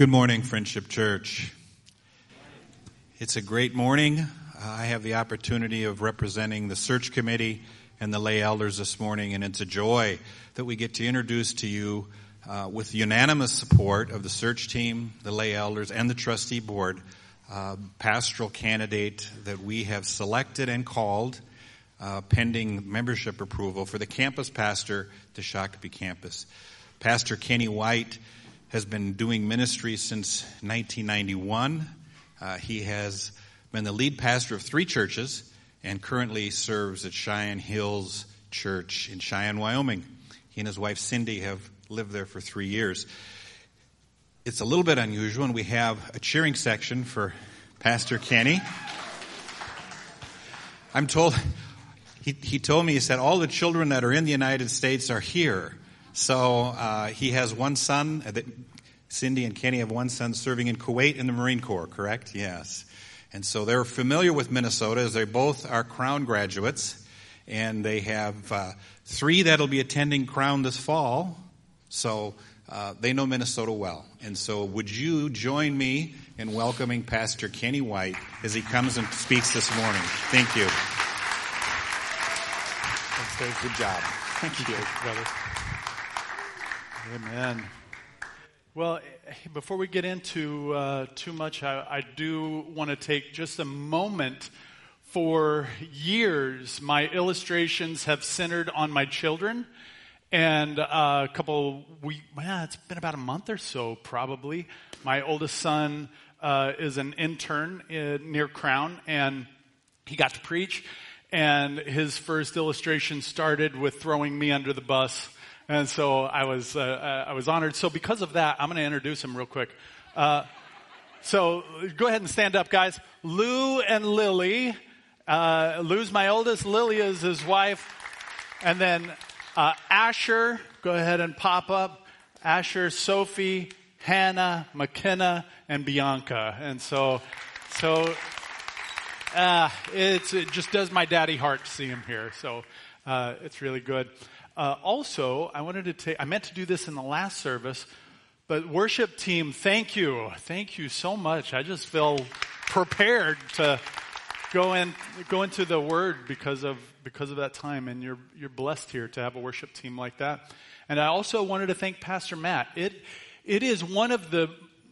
Good morning, Friendship Church. It's a great morning. I have the opportunity of representing the search committee and the lay elders this morning, and it's a joy that we get to introduce to you, uh, with unanimous support of the search team, the lay elders, and the trustee board, uh, pastoral candidate that we have selected and called, uh, pending membership approval for the campus pastor to Shakopee campus. Pastor Kenny White has been doing ministry since 1991. Uh, he has been the lead pastor of three churches and currently serves at Cheyenne Hills Church in Cheyenne, Wyoming. He and his wife Cindy have lived there for three years. It's a little bit unusual, and we have a cheering section for Pastor Kenny. I'm told, he, he told me, he said, all the children that are in the United States are here. So uh, he has one son. Uh, Cindy and Kenny have one son serving in Kuwait in the Marine Corps, correct? Yes. And so they're familiar with Minnesota as they both are Crown graduates. And they have uh, three that'll be attending Crown this fall. So uh, they know Minnesota well. And so would you join me in welcoming Pastor Kenny White as he comes and speaks this morning? Thank you. Thanks, Good job. Thank you, brother. Amen. Well, before we get into uh, too much, I, I do want to take just a moment. For years, my illustrations have centered on my children. And uh, a couple weeks, yeah, it's been about a month or so probably. My oldest son uh, is an intern in, near Crown, and he got to preach. And his first illustration started with throwing me under the bus and so I was, uh, uh, I was honored. So because of that, I'm going to introduce him real quick. Uh, so go ahead and stand up, guys. Lou and Lily. Uh, Lou's my oldest. Lily is his wife. And then uh, Asher, go ahead and pop up. Asher, Sophie, Hannah, McKenna, and Bianca. And so, so uh, it just does my daddy heart to see him here. So uh, it's really good. Uh, also, I wanted to take, I meant to do this in the last service, but worship team, thank you. Thank you so much. I just feel prepared to go in, go into the word because of, because of that time. And you're, you're blessed here to have a worship team like that. And I also wanted to thank Pastor Matt. It, it is one of the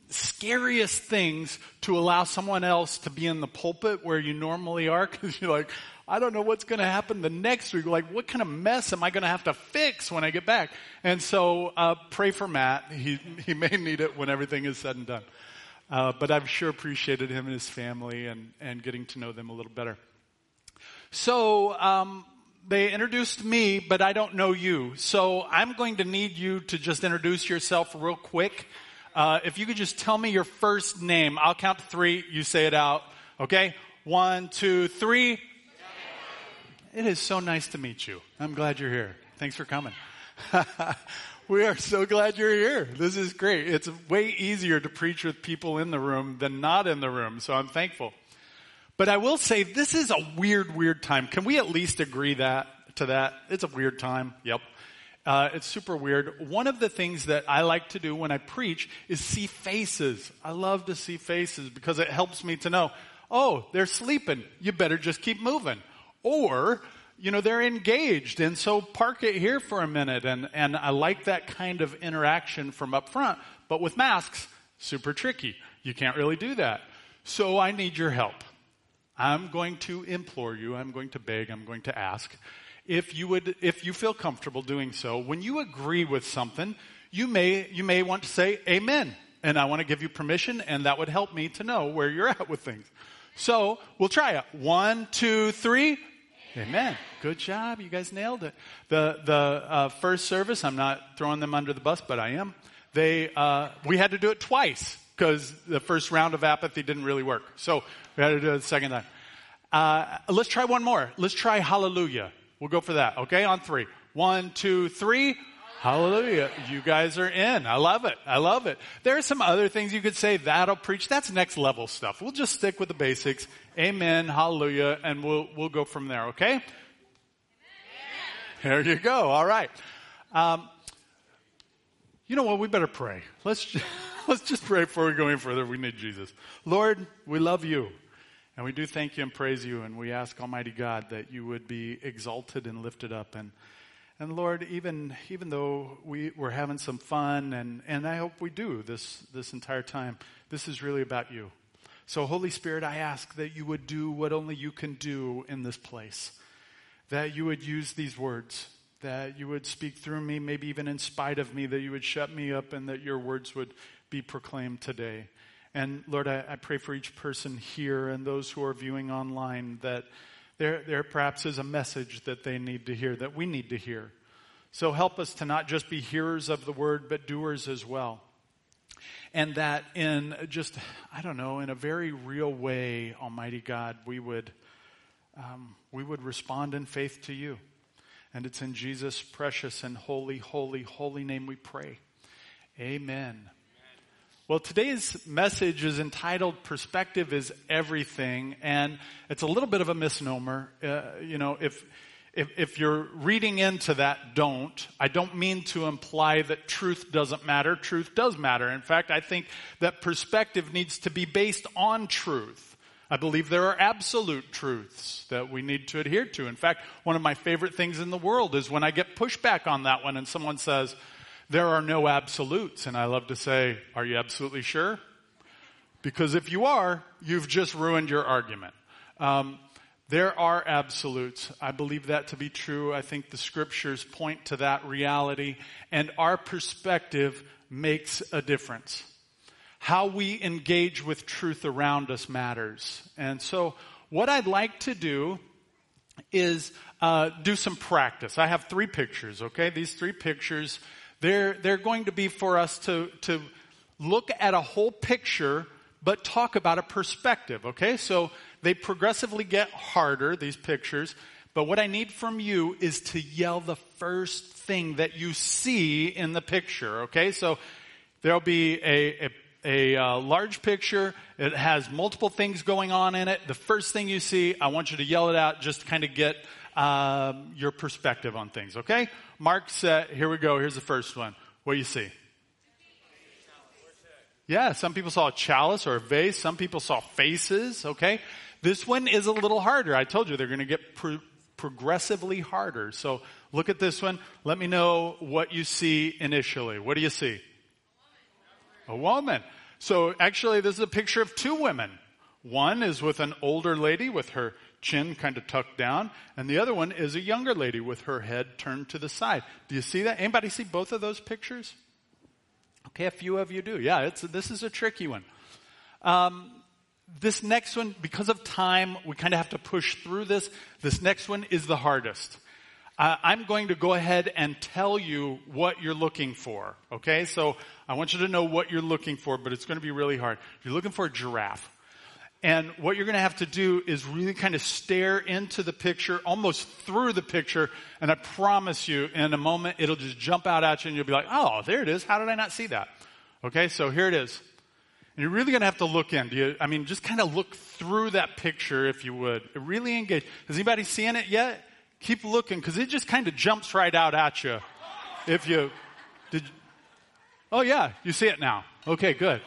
scariest things to allow someone else to be in the pulpit where you normally are because you're like, I don't know what's going to happen the next week. Like, what kind of mess am I going to have to fix when I get back? And so, uh, pray for Matt. He, he may need it when everything is said and done. Uh, but I've sure appreciated him and his family and, and getting to know them a little better. So, um, they introduced me, but I don't know you. So I'm going to need you to just introduce yourself real quick. Uh, if you could just tell me your first name, I'll count to three. You say it out. Okay? One, two, three. It is so nice to meet you. I'm glad you're here. Thanks for coming. we are so glad you're here. This is great. It's way easier to preach with people in the room than not in the room, so I'm thankful. But I will say this is a weird, weird time. Can we at least agree that to that? It's a weird time. Yep. Uh, it's super weird. One of the things that I like to do when I preach is see faces. I love to see faces because it helps me to know, oh, they're sleeping. You better just keep moving. Or, you know, they're engaged. And so park it here for a minute. And, and I like that kind of interaction from up front. But with masks, super tricky. You can't really do that. So I need your help. I'm going to implore you, I'm going to beg, I'm going to ask if you would, if you feel comfortable doing so, when you agree with something, you may, you may want to say amen. And I want to give you permission and that would help me to know where you're at with things. So we'll try it. One, two, three. Amen. Good job. You guys nailed it. The, the uh, first service, I'm not throwing them under the bus, but I am. They, uh, we had to do it twice because the first round of apathy didn't really work. So we had to do it the second time. Uh, let's try one more. Let's try hallelujah. We'll go for that. Okay, on three. One, two, three. Hallelujah. You guys are in. I love it. I love it. There are some other things you could say. That'll preach. That's next level stuff. We'll just stick with the basics. Amen. Hallelujah. And we'll, we'll go from there. Okay? Amen. There you go. All right. Um, you know what? We better pray. Let's just, let's just pray before we go any further. We need Jesus. Lord, we love you. And we do thank you and praise you. And we ask Almighty God that you would be exalted and lifted up. And, and Lord, even, even though we, we're having some fun, and, and I hope we do this, this entire time, this is really about you. So, Holy Spirit, I ask that you would do what only you can do in this place. That you would use these words, that you would speak through me, maybe even in spite of me, that you would shut me up, and that your words would be proclaimed today. And Lord, I, I pray for each person here and those who are viewing online that there, there perhaps is a message that they need to hear, that we need to hear. So help us to not just be hearers of the word, but doers as well and that in just, I don't know, in a very real way, Almighty God, we would, um, we would respond in faith to you. And it's in Jesus' precious and holy, holy, holy name we pray. Amen. Well, today's message is entitled Perspective is Everything, and it's a little bit of a misnomer. Uh, you know, if, if, if you're reading into that, don't. I don't mean to imply that truth doesn't matter. Truth does matter. In fact, I think that perspective needs to be based on truth. I believe there are absolute truths that we need to adhere to. In fact, one of my favorite things in the world is when I get pushback on that one and someone says, there are no absolutes. And I love to say, are you absolutely sure? Because if you are, you've just ruined your argument. Um, there are absolutes. I believe that to be true. I think the scriptures point to that reality, and our perspective makes a difference. How we engage with truth around us matters. And so, what I'd like to do is uh, do some practice. I have three pictures, okay? These three pictures, they're, they're going to be for us to, to look at a whole picture, but talk about a perspective, okay? So, they progressively get harder, these pictures. But what I need from you is to yell the first thing that you see in the picture, okay? So there'll be a, a a uh, large picture. It has multiple things going on in it. The first thing you see, I want you to yell it out just to kind of get um, your perspective on things, okay? Mark said, here we go. Here's the first one. What do you see? Yeah, some people saw a chalice or a vase. Some people saw faces, okay? This one is a little harder. I told you they're going to get pro- progressively harder. So look at this one. Let me know what you see initially. What do you see? A woman. So actually, this is a picture of two women. One is with an older lady with her chin kind of tucked down, and the other one is a younger lady with her head turned to the side. Do you see that? Anybody see both of those pictures? Okay, a few of you do. Yeah, it's, this is a tricky one. Um, this next one, because of time, we kind of have to push through this. This next one is the hardest. Uh, I'm going to go ahead and tell you what you're looking for. Okay, so I want you to know what you're looking for, but it's going to be really hard. You're looking for a giraffe. And what you're going to have to do is really kind of stare into the picture, almost through the picture, and I promise you, in a moment, it'll just jump out at you and you'll be like, oh, there it is. How did I not see that? Okay, so here it is. And you're really going to have to look in. Do you, I mean, just kind of look through that picture, if you would. Really engage. Is anybody seeing it yet? Keep looking, because it just kind of jumps right out at you. If you, did, oh yeah, you see it now. Okay, good.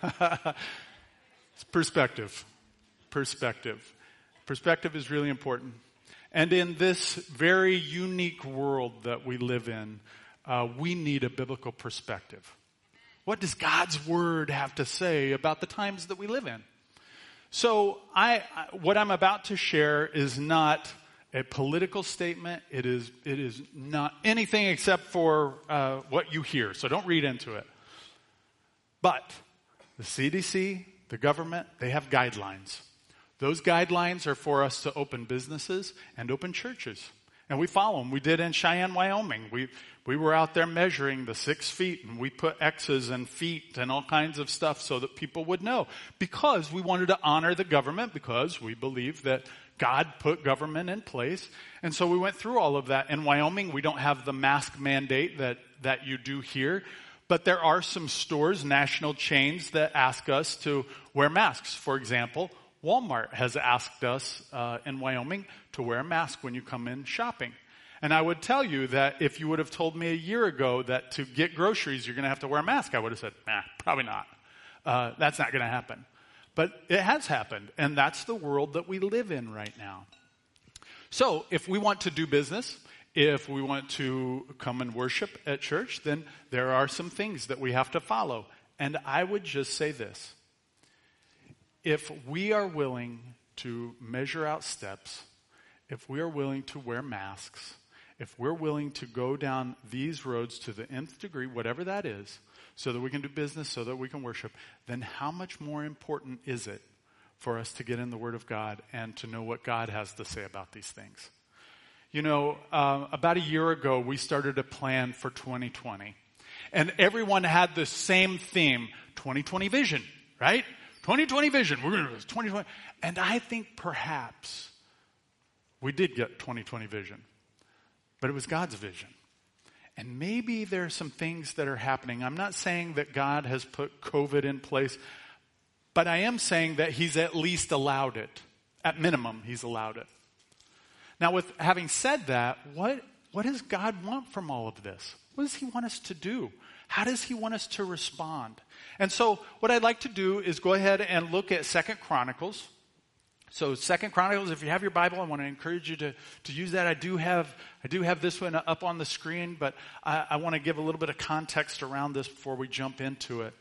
it's perspective. Perspective. Perspective is really important. And in this very unique world that we live in, uh, we need a biblical perspective. What does God's word have to say about the times that we live in? So, I, what I'm about to share is not a political statement. It is, it is not anything except for uh, what you hear. So don't read into it. But the CDC, the government, they have guidelines. Those guidelines are for us to open businesses and open churches. And we follow them. We did in Cheyenne, Wyoming. We, we were out there measuring the six feet and we put X's and feet and all kinds of stuff so that people would know. Because we wanted to honor the government because we believe that God put government in place. And so we went through all of that. In Wyoming, we don't have the mask mandate that, that you do here. But there are some stores, national chains, that ask us to wear masks. For example, Walmart has asked us uh, in Wyoming to wear a mask when you come in shopping. And I would tell you that if you would have told me a year ago that to get groceries you're going to have to wear a mask, I would have said, nah, probably not. Uh, that's not going to happen. But it has happened, and that's the world that we live in right now. So, if we want to do business, if we want to come and worship at church, then there are some things that we have to follow. And I would just say this if we are willing to measure out steps, if we are willing to wear masks, if we're willing to go down these roads to the nth degree, whatever that is, so that we can do business, so that we can worship, then how much more important is it for us to get in the Word of God and to know what God has to say about these things? You know, uh, about a year ago, we started a plan for 2020. And everyone had the same theme 2020 vision, right? 2020 vision. We're going to do 2020. And I think perhaps we did get 2020 vision but it was God's vision. And maybe there are some things that are happening. I'm not saying that God has put COVID in place, but I am saying that He's at least allowed it. At minimum, He's allowed it. Now, with having said that, what, what does God want from all of this? What does He want us to do? How does He want us to respond? And so, what I'd like to do is go ahead and look at Second Chronicles so Second Chronicles, if you have your Bible, I want to encourage you to, to use that. I do have I do have this one up on the screen, but I, I want to give a little bit of context around this before we jump into it.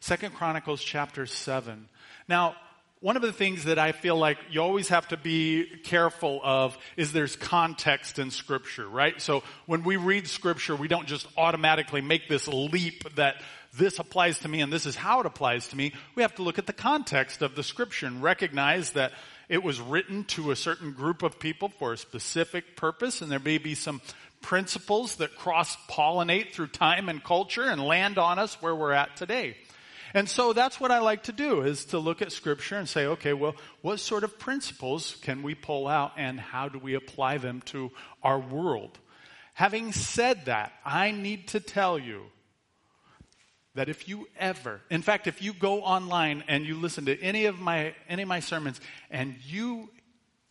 Second Chronicles chapter seven. Now, one of the things that I feel like you always have to be careful of is there's context in scripture, right? So when we read scripture, we don't just automatically make this leap that this applies to me and this is how it applies to me. We have to look at the context of the scripture and recognize that it was written to a certain group of people for a specific purpose and there may be some principles that cross pollinate through time and culture and land on us where we're at today. And so that's what I like to do is to look at scripture and say, okay, well, what sort of principles can we pull out and how do we apply them to our world? Having said that, I need to tell you that if you ever, in fact, if you go online and you listen to any of my, any of my sermons and you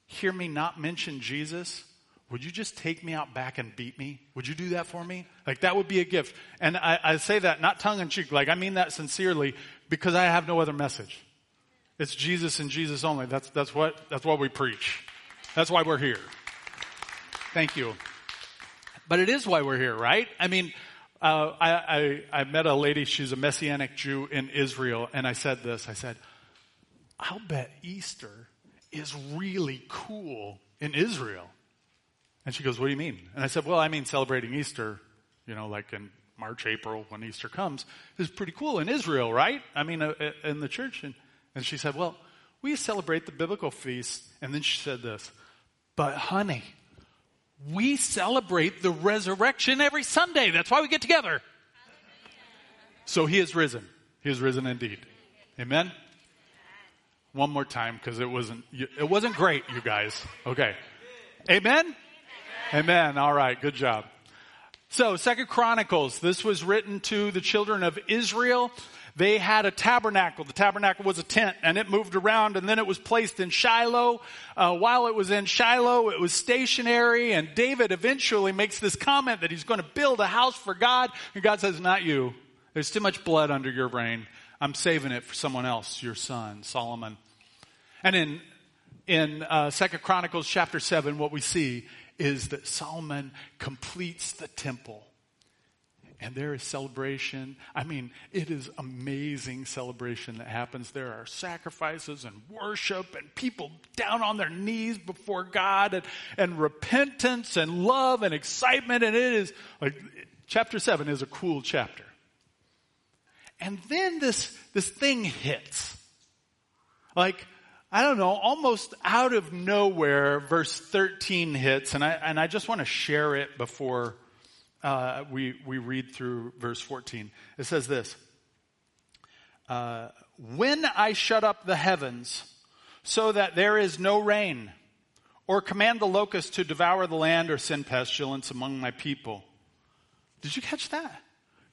hear me not mention Jesus, would you just take me out back and beat me? Would you do that for me? Like that would be a gift. And I, I say that not tongue in cheek, like I mean that sincerely because I have no other message. It's Jesus and Jesus only. That's, that's what, that's what we preach. That's why we're here. Thank you. But it is why we're here, right? I mean, uh, I, I, I met a lady, she's a Messianic Jew in Israel, and I said this. I said, I'll bet Easter is really cool in Israel. And she goes, What do you mean? And I said, Well, I mean celebrating Easter, you know, like in March, April, when Easter comes, is pretty cool in Israel, right? I mean, uh, uh, in the church. And, and she said, Well, we celebrate the biblical feast. And then she said this, But honey, we celebrate the resurrection every Sunday. That's why we get together. So he is risen. He is risen indeed. Amen. One more time because it wasn't it wasn't great, you guys. Okay. Amen. Amen. All right. Good job. So, Second Chronicles. This was written to the children of Israel they had a tabernacle. The tabernacle was a tent and it moved around and then it was placed in Shiloh. Uh, while it was in Shiloh, it was stationary and David eventually makes this comment that he's going to build a house for God. And God says, not you. There's too much blood under your reign. I'm saving it for someone else, your son, Solomon. And in, in uh, Second Chronicles chapter 7, what we see is that Solomon completes the temple and there is celebration. I mean, it is amazing celebration that happens. There are sacrifices and worship and people down on their knees before God and, and repentance and love and excitement. And it is like chapter seven is a cool chapter. And then this, this thing hits. Like, I don't know, almost out of nowhere, verse 13 hits, and I, and I just want to share it before uh, we, we read through verse 14. It says this uh, When I shut up the heavens so that there is no rain, or command the locust to devour the land, or send pestilence among my people. Did you catch that?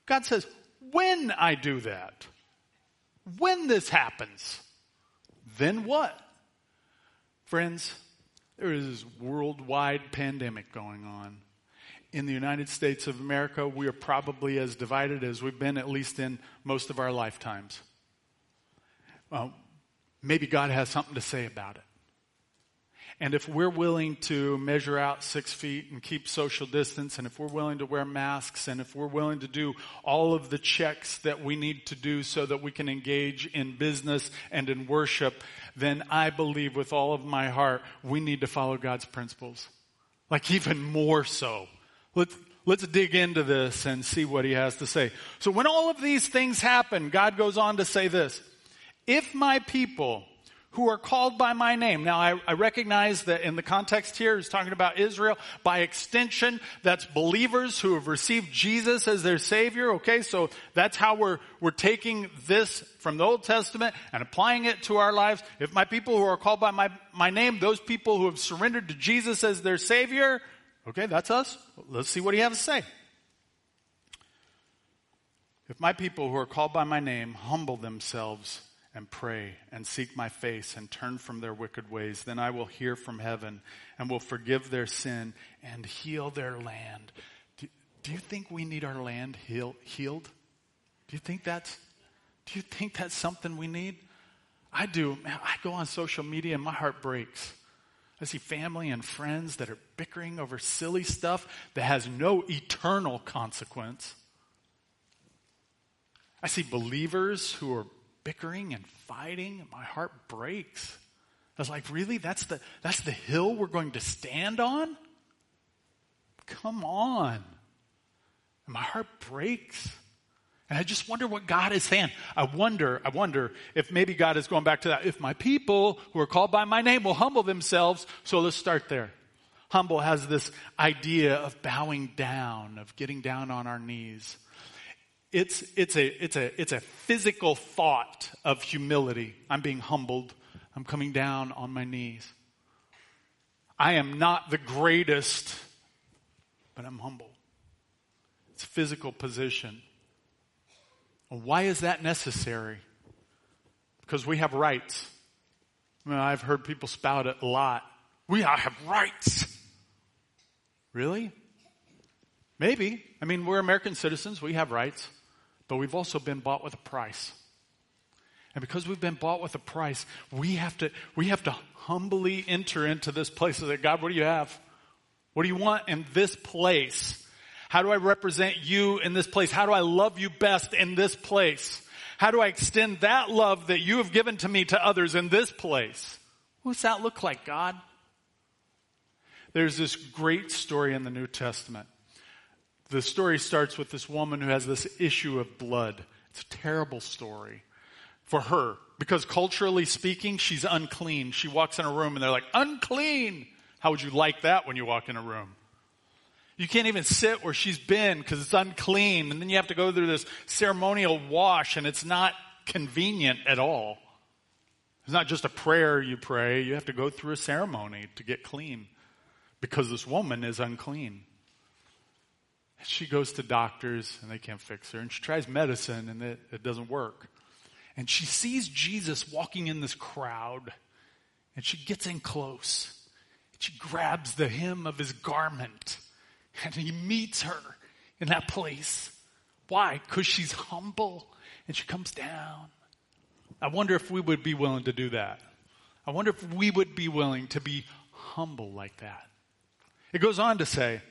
God says, When I do that, when this happens, then what? Friends, there is this worldwide pandemic going on in the United States of America, we are probably as divided as we've been, at least in most of our lifetimes. well, maybe God has something to say about it. And if we're willing to measure out six feet and keep social distance, and if we're willing to wear masks, and if we're willing to do all of the checks that we need to do so that we can engage in business and in worship, then I believe with all of my heart we need to follow God's principles. Like even more so. Let's, let's dig into this and see what he has to say. So when all of these things happen, God goes on to say this. If my people who are called by my name. Now, I, I, recognize that in the context here, he's talking about Israel. By extension, that's believers who have received Jesus as their Savior. Okay, so that's how we're, we're taking this from the Old Testament and applying it to our lives. If my people who are called by my, my name, those people who have surrendered to Jesus as their Savior, okay, that's us. Let's see what he has to say. If my people who are called by my name humble themselves and pray and seek my face and turn from their wicked ways, then I will hear from heaven and will forgive their sin and heal their land. Do, do you think we need our land heal, healed? Do you think that's, do you think that's something we need? I do. Man, I go on social media and my heart breaks. I see family and friends that are bickering over silly stuff that has no eternal consequence. I see believers who are bickering and fighting, my heart breaks. I was like, really? That's the, that's the hill we're going to stand on? Come on. And my heart breaks. And I just wonder what God is saying. I wonder, I wonder if maybe God is going back to that. If my people who are called by my name will humble themselves, so let's start there. Humble has this idea of bowing down, of getting down on our knees. It's, it's, a, it's, a, it's a physical thought of humility. I'm being humbled. I'm coming down on my knees. I am not the greatest, but I'm humble. It's a physical position. Why is that necessary? Because we have rights. I mean, I've heard people spout it a lot. We have rights. Really? Maybe. I mean, we're American citizens. We have rights. But we've also been bought with a price. And because we've been bought with a price, we have to, we have to humbly enter into this place and say, God, what do you have? What do you want in this place? How do I represent you in this place? How do I love you best in this place? How do I extend that love that you have given to me to others in this place? What does that look like, God? There's this great story in the New Testament the story starts with this woman who has this issue of blood. It's a terrible story for her because culturally speaking, she's unclean. She walks in a room and they're like, unclean. How would you like that when you walk in a room? You can't even sit where she's been because it's unclean. And then you have to go through this ceremonial wash and it's not convenient at all. It's not just a prayer you pray. You have to go through a ceremony to get clean because this woman is unclean. She goes to doctors and they can't fix her. And she tries medicine and it, it doesn't work. And she sees Jesus walking in this crowd. And she gets in close. She grabs the hem of his garment. And he meets her in that place. Why? Because she's humble and she comes down. I wonder if we would be willing to do that. I wonder if we would be willing to be humble like that. It goes on to say,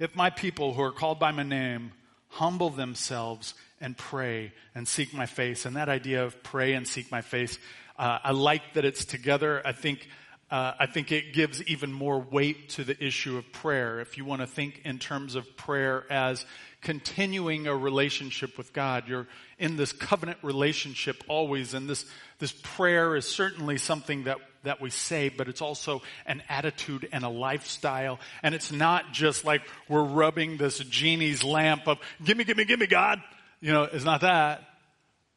if my people who are called by my name humble themselves and pray and seek my face, and that idea of pray and seek my face, uh, I like that it's together. I think uh, I think it gives even more weight to the issue of prayer. If you want to think in terms of prayer as continuing a relationship with God, you're in this covenant relationship always, and this this prayer is certainly something that that we say, but it's also an attitude and a lifestyle. And it's not just like we're rubbing this genie's lamp of, gimme, gimme, gimme, God. You know, it's not that.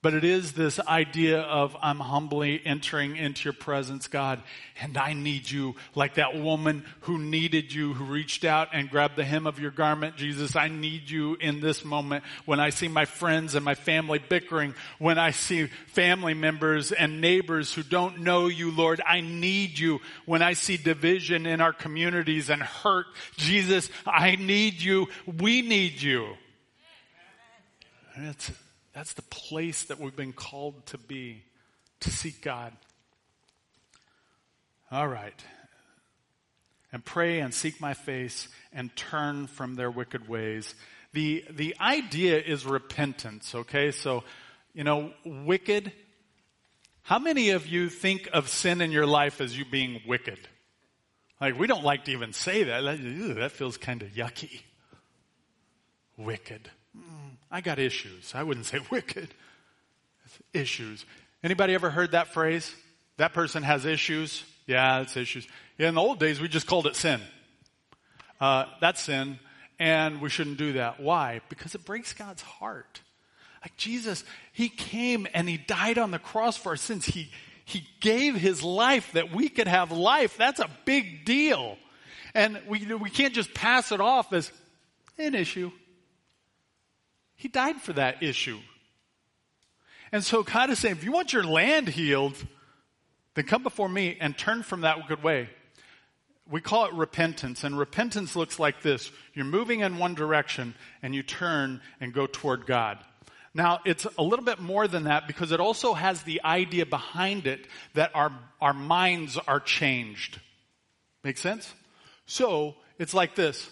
But it is this idea of I'm humbly entering into your presence, God, and I need you like that woman who needed you, who reached out and grabbed the hem of your garment. Jesus, I need you in this moment when I see my friends and my family bickering, when I see family members and neighbors who don't know you, Lord, I need you. When I see division in our communities and hurt, Jesus, I need you. We need you. It's That's the place that we've been called to be, to seek God. All right. And pray and seek my face and turn from their wicked ways. The, the idea is repentance, okay? So, you know, wicked. How many of you think of sin in your life as you being wicked? Like, we don't like to even say that. That, that feels kind of yucky. Wicked. I got issues. I wouldn't say wicked. issues. Anybody ever heard that phrase? That person has issues. Yeah, it's issues. Yeah, in the old days, we just called it sin. Uh, that's sin, and we shouldn't do that. Why? Because it breaks God's heart. Like Jesus, He came and He died on the cross for our sins. He, he gave His life that we could have life. That's a big deal. And we, we can't just pass it off as an issue. He died for that issue. And so God is saying, if you want your land healed, then come before me and turn from that good way. We call it repentance, and repentance looks like this. You're moving in one direction and you turn and go toward God. Now, it's a little bit more than that because it also has the idea behind it that our, our minds are changed. Make sense? So, it's like this.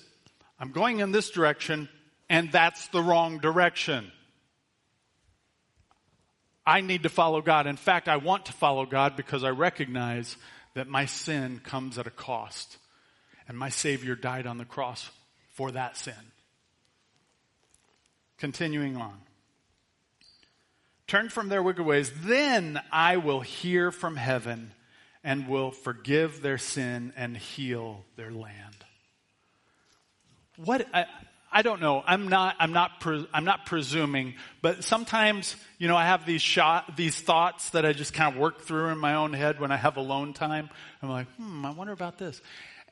I'm going in this direction, and that's the wrong direction. I need to follow God. In fact, I want to follow God because I recognize that my sin comes at a cost. And my Savior died on the cross for that sin. Continuing on. Turn from their wicked ways, then I will hear from heaven and will forgive their sin and heal their land. What, I, I don't know. I'm not, I'm not, pre- I'm not presuming, but sometimes, you know, I have these shot, these thoughts that I just kind of work through in my own head when I have alone time. I'm like, hmm, I wonder about this.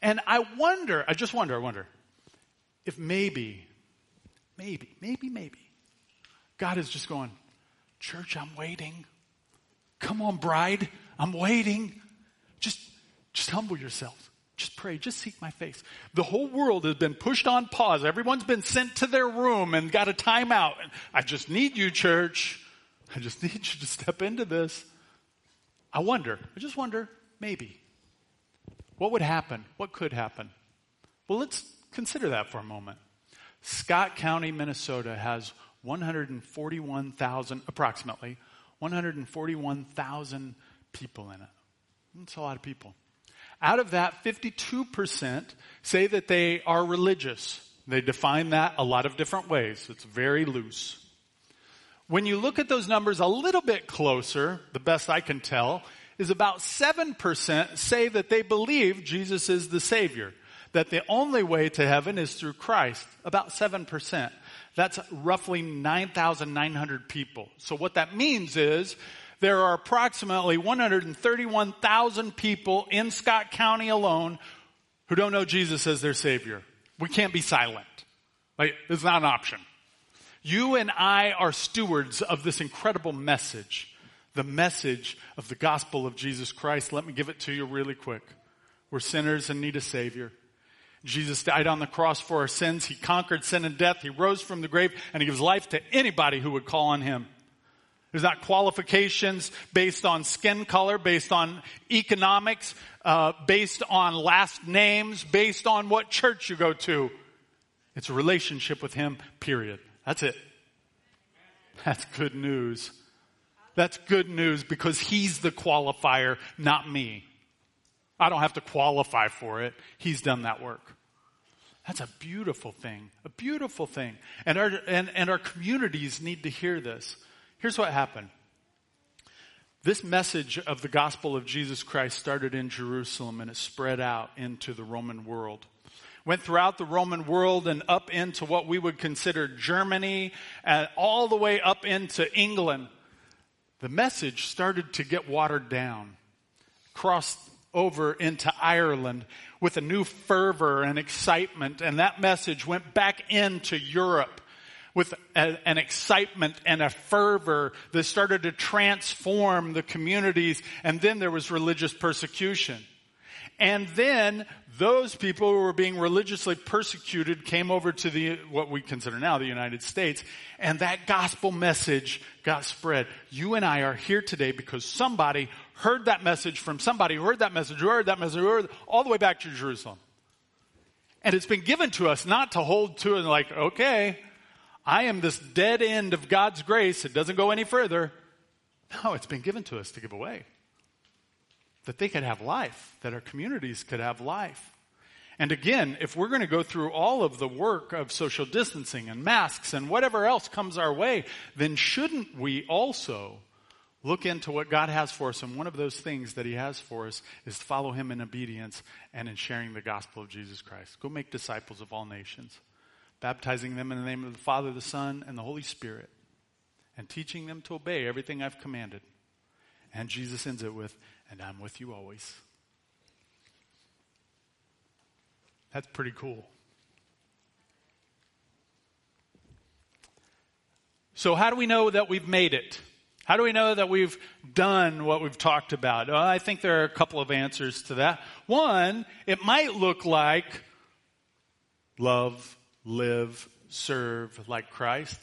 And I wonder, I just wonder, I wonder if maybe, maybe, maybe, maybe God is just going, church, I'm waiting. Come on, bride, I'm waiting. Just, just humble yourself. Just pray. Just seek my face. The whole world has been pushed on pause. Everyone's been sent to their room and got a timeout. I just need you, church. I just need you to step into this. I wonder. I just wonder, maybe. What would happen? What could happen? Well, let's consider that for a moment. Scott County, Minnesota has 141,000, approximately, 141,000 people in it. That's a lot of people. Out of that, 52% say that they are religious. They define that a lot of different ways. It's very loose. When you look at those numbers a little bit closer, the best I can tell, is about 7% say that they believe Jesus is the Savior. That the only way to heaven is through Christ. About 7%. That's roughly 9,900 people. So what that means is there are approximately 131,000 people in Scott County alone who don't know Jesus as their Savior. We can't be silent. Like, it's not an option. You and I are stewards of this incredible message, the message of the gospel of Jesus Christ. Let me give it to you really quick. We're sinners and need a Savior. Jesus died on the cross for our sins. He conquered sin and death. He rose from the grave and he gives life to anybody who would call on him. There's not qualifications based on skin color, based on economics, uh, based on last names, based on what church you go to. It's a relationship with Him, period. That's it. That's good news. That's good news because He's the qualifier, not me. I don't have to qualify for it. He's done that work. That's a beautiful thing. A beautiful thing. And our, and, and our communities need to hear this. Here's what happened. This message of the gospel of Jesus Christ started in Jerusalem and it spread out into the Roman world. Went throughout the Roman world and up into what we would consider Germany and all the way up into England. The message started to get watered down, crossed over into Ireland with a new fervor and excitement, and that message went back into Europe with a, an excitement and a fervor that started to transform the communities, and then there was religious persecution. And then those people who were being religiously persecuted came over to the, what we consider now the United States, and that gospel message got spread. You and I are here today because somebody heard that message from somebody who heard that message, who heard that message, heard, all the way back to Jerusalem. And it's been given to us not to hold to it like, okay, I am this dead end of God's grace. It doesn't go any further. No, it's been given to us to give away. That they could have life, that our communities could have life. And again, if we're going to go through all of the work of social distancing and masks and whatever else comes our way, then shouldn't we also look into what God has for us? And one of those things that He has for us is to follow Him in obedience and in sharing the gospel of Jesus Christ. Go make disciples of all nations, baptizing them in the name of the Father, the Son, and the Holy Spirit and teaching them to obey everything I've commanded. And Jesus ends it with, and I'm with you always. That's pretty cool. So, how do we know that we've made it? How do we know that we've done what we've talked about? Well, I think there are a couple of answers to that. One, it might look like love, live, serve like Christ.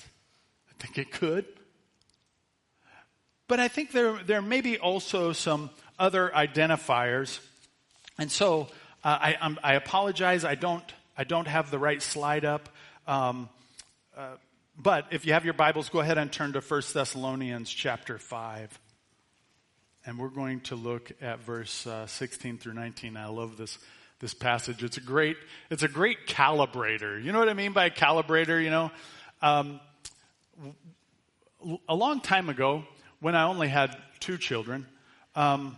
I think it could. But I think there, there may be also some other identifiers. And so uh, I, I'm, i apologize. I don't, I don't have the right slide up. Um, uh, but if you have your Bibles, go ahead and turn to 1 Thessalonians chapter 5. And we're going to look at verse uh, 16 through 19. I love this, this passage. It's a great, it's a great calibrator. You know what I mean by a calibrator? You know, um, a long time ago, when I only had two children, um,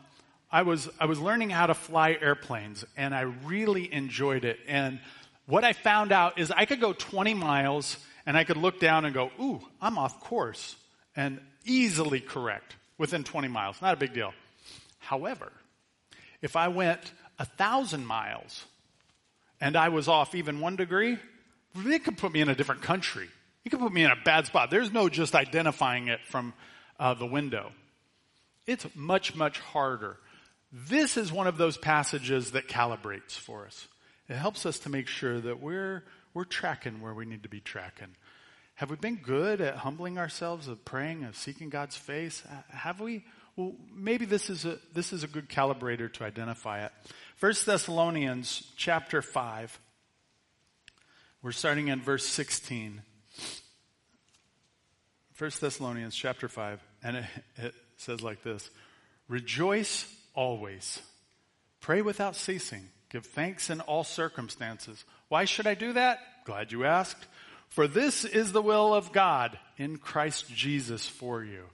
I was I was learning how to fly airplanes, and I really enjoyed it. And what I found out is I could go 20 miles, and I could look down and go, "Ooh, I'm off course," and easily correct within 20 miles. Not a big deal. However, if I went a thousand miles and I was off even one degree, it could put me in a different country. It could put me in a bad spot. There's no just identifying it from uh, the window. It's much, much harder. This is one of those passages that calibrates for us. It helps us to make sure that we're, we're tracking where we need to be tracking. Have we been good at humbling ourselves, of praying, of seeking God's face? Have we? Well, maybe this is a, this is a good calibrator to identify it. First Thessalonians chapter 5. We're starting in verse 16. 1 Thessalonians chapter 5, and it, it says like this Rejoice always, pray without ceasing, give thanks in all circumstances. Why should I do that? Glad you asked. For this is the will of God in Christ Jesus for you.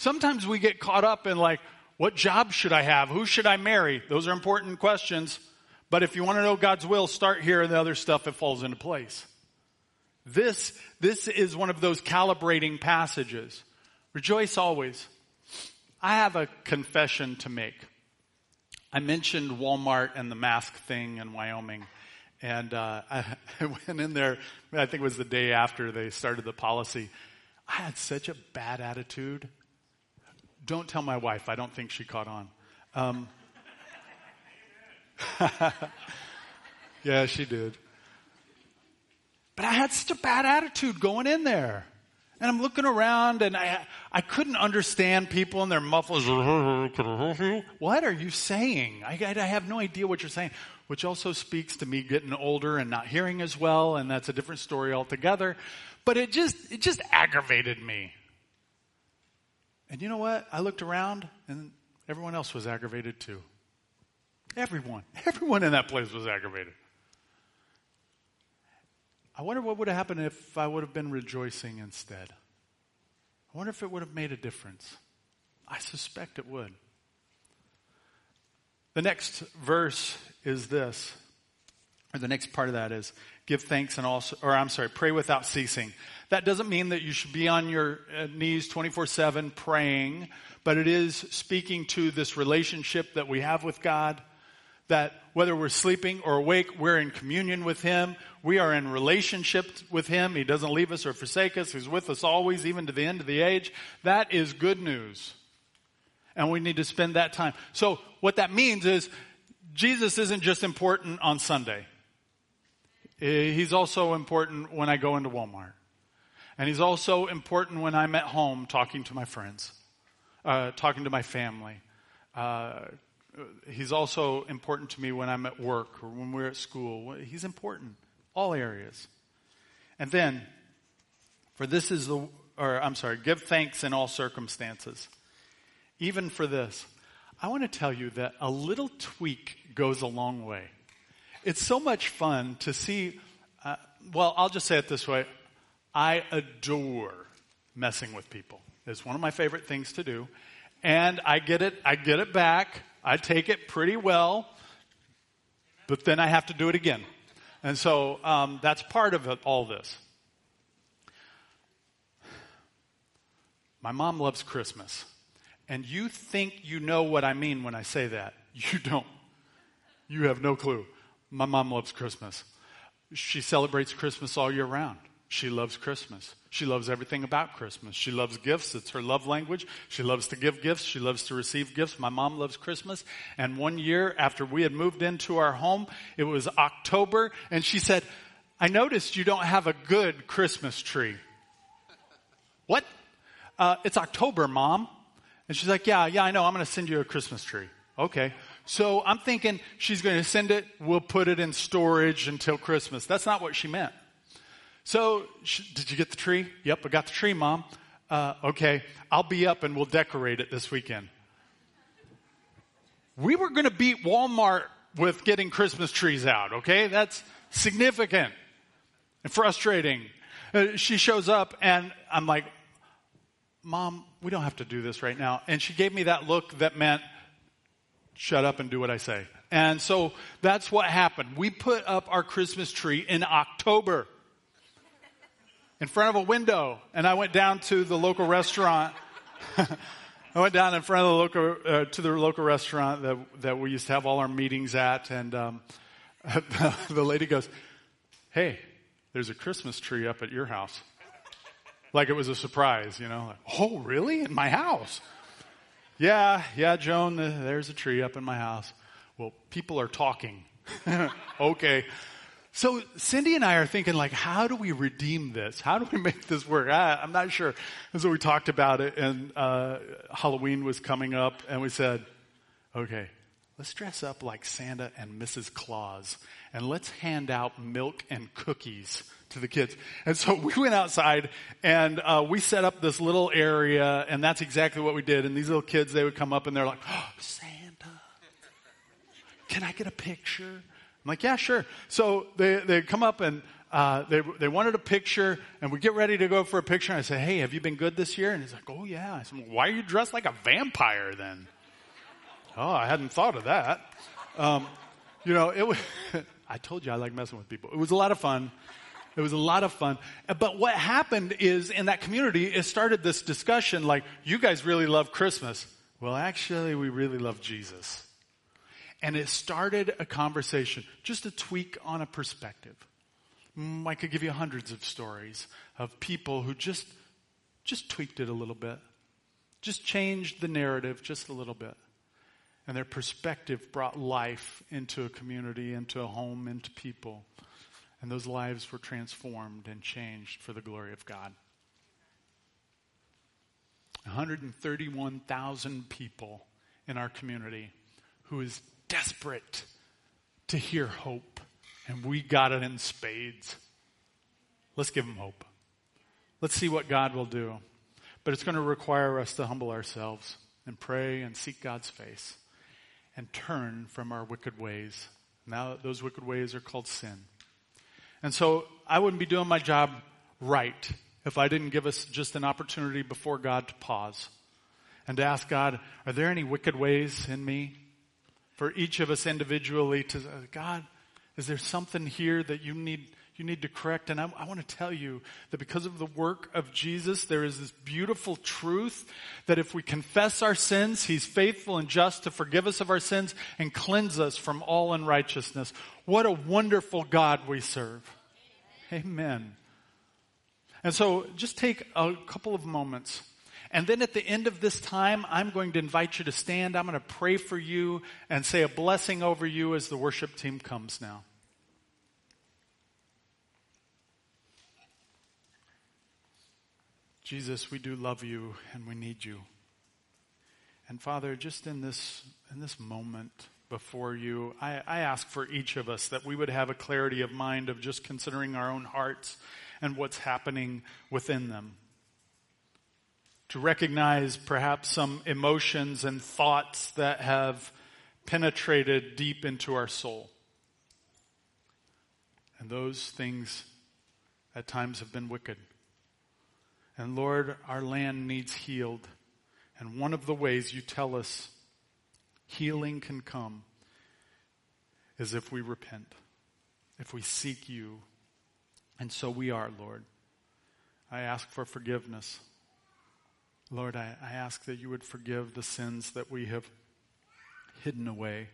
Sometimes we get caught up in like, what job should I have? Who should I marry? Those are important questions. But if you want to know God's will, start here and the other stuff, it falls into place. This, this is one of those calibrating passages. Rejoice always. I have a confession to make. I mentioned Walmart and the mask thing in Wyoming. And uh, I, I went in there, I think it was the day after they started the policy. I had such a bad attitude. Don't tell my wife, I don't think she caught on. Um, yeah, she did. But I had such a bad attitude going in there. And I'm looking around and I, I couldn't understand people and their mufflers. what are you saying? I, I have no idea what you're saying, which also speaks to me getting older and not hearing as well. And that's a different story altogether. But it just, it just aggravated me. And you know what? I looked around and everyone else was aggravated too. Everyone. Everyone in that place was aggravated. I wonder what would have happened if I would have been rejoicing instead. I wonder if it would have made a difference. I suspect it would. The next verse is this, or the next part of that is give thanks and also, or I'm sorry, pray without ceasing. That doesn't mean that you should be on your uh, knees 24 7 praying, but it is speaking to this relationship that we have with God that whether we're sleeping or awake, we're in communion with Him. We are in relationship with Him. He doesn't leave us or forsake us. He's with us always, even to the end of the age. That is good news. And we need to spend that time. So what that means is Jesus isn't just important on Sunday. Eh, he's also important when I go into Walmart. And he's also important when I'm at home talking to my friends, uh, talking to my family. Uh, he's also important to me when I'm at work or when we're at school. He's important, all areas. And then, for this is the, or I'm sorry, give thanks in all circumstances. Even for this, I want to tell you that a little tweak goes a long way. It's so much fun to see, uh, well, I'll just say it this way. I adore messing with people. It's one of my favorite things to do. And I get it, I get it back. I take it pretty well, but then I have to do it again. And so um, that's part of it, all this. My mom loves Christmas. And you think you know what I mean when I say that. You don't. You have no clue. My mom loves Christmas. She celebrates Christmas all year round. She loves Christmas. She loves everything about Christmas. She loves gifts. It's her love language. She loves to give gifts. She loves to receive gifts. My mom loves Christmas. And one year after we had moved into our home, it was October, and she said, I noticed you don't have a good Christmas tree. what? Uh, it's October, mom. And she's like, yeah, yeah, I know. I'm going to send you a Christmas tree. Okay. So I'm thinking she's going to send it. We'll put it in storage until Christmas. That's not what she meant. So, did you get the tree? Yep, I got the tree, Mom. Uh, okay, I'll be up and we'll decorate it this weekend. We were going to beat Walmart with getting Christmas trees out, okay? That's significant and frustrating. Uh, she shows up and I'm like, Mom, we don't have to do this right now. And she gave me that look that meant, shut up and do what I say. And so that's what happened. We put up our Christmas tree in October in front of a window. And I went down to the local restaurant. I went down in front of the local, uh, to the local restaurant that, that we used to have all our meetings at. And um, the lady goes, Hey, there's a Christmas tree up at your house. Like it was a surprise, you know. Like, oh, really? In my house? Yeah, yeah, Joan, there's a tree up in my house. Well, people are talking. okay. So Cindy and I are thinking like, how do we redeem this? How do we make this work? I, am not sure. And so we talked about it and, uh, Halloween was coming up and we said, okay, let's dress up like Santa and Mrs. Claus and let's hand out milk and cookies to the kids. And so we went outside and uh, we set up this little area, and that's exactly what we did. And these little kids, they would come up and they're like, oh, Santa, can I get a picture? I'm like, yeah, sure. So they, they come up and uh, they, they wanted a picture, and we get ready to go for a picture. And I say, hey, have you been good this year? And he's like, oh, yeah. I said, why are you dressed like a vampire then? oh, I hadn't thought of that. Um, you know, it was, I told you I like messing with people. It was a lot of fun. It was a lot of fun. But what happened is in that community, it started this discussion like, you guys really love Christmas. Well, actually, we really love Jesus. And it started a conversation, just a tweak on a perspective. Mm, I could give you hundreds of stories of people who just, just tweaked it a little bit, just changed the narrative just a little bit. And their perspective brought life into a community, into a home, into people. And those lives were transformed and changed for the glory of God. 131,000 people in our community who is desperate to hear hope, and we got it in spades. Let's give them hope. Let's see what God will do. But it's going to require us to humble ourselves and pray and seek God's face and turn from our wicked ways. Now, those wicked ways are called sin. And so I wouldn't be doing my job right if I didn't give us just an opportunity before God to pause and to ask God, are there any wicked ways in me? for each of us individually to uh, God, is there something here that you need you need to correct? And I, I want to tell you that because of the work of Jesus, there is this beautiful truth that if we confess our sins, He's faithful and just to forgive us of our sins and cleanse us from all unrighteousness. What a wonderful God we serve. Amen. And so just take a couple of moments And then at the end of this time, I'm going to invite you to stand. I'm going to pray for you and say a blessing over you as the worship team comes now. Jesus, we do love you and we need you. And Father, just in this, in this moment before you, I, I ask for each of us that we would have a clarity of mind of just considering our own hearts and what's happening within them. To recognize perhaps some emotions and thoughts that have penetrated deep into our soul. And those things at times have been wicked. And Lord, our land needs healed. And one of the ways you tell us healing can come is if we repent, if we seek you. And so we are, Lord. I ask for forgiveness. Lord, I, I ask that you would forgive the sins that we have hidden away,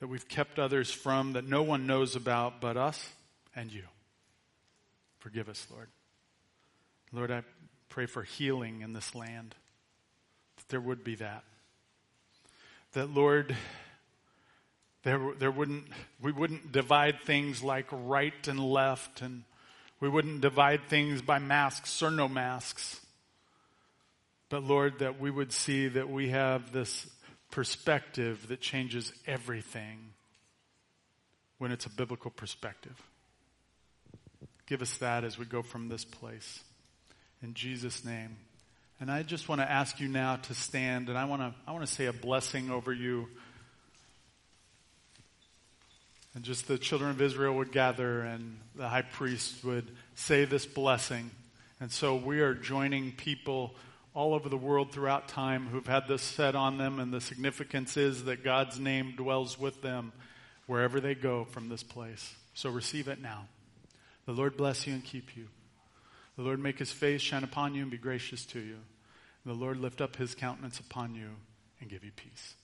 that we've kept others from, that no one knows about but us and you. Forgive us, Lord. Lord, I pray for healing in this land, that there would be that. That, Lord, there, there wouldn't, we wouldn't divide things like right and left, and we wouldn't divide things by masks or no masks. But Lord, that we would see that we have this perspective that changes everything when it's a biblical perspective. Give us that as we go from this place in Jesus' name. And I just want to ask you now to stand, and I want to, I want to say a blessing over you. And just the children of Israel would gather, and the high priest would say this blessing. And so we are joining people all over the world throughout time who've had this said on them, and the significance is that God's name dwells with them wherever they go from this place. So receive it now. The Lord bless you and keep you. The Lord make his face shine upon you and be gracious to you. And the Lord lift up his countenance upon you and give you peace.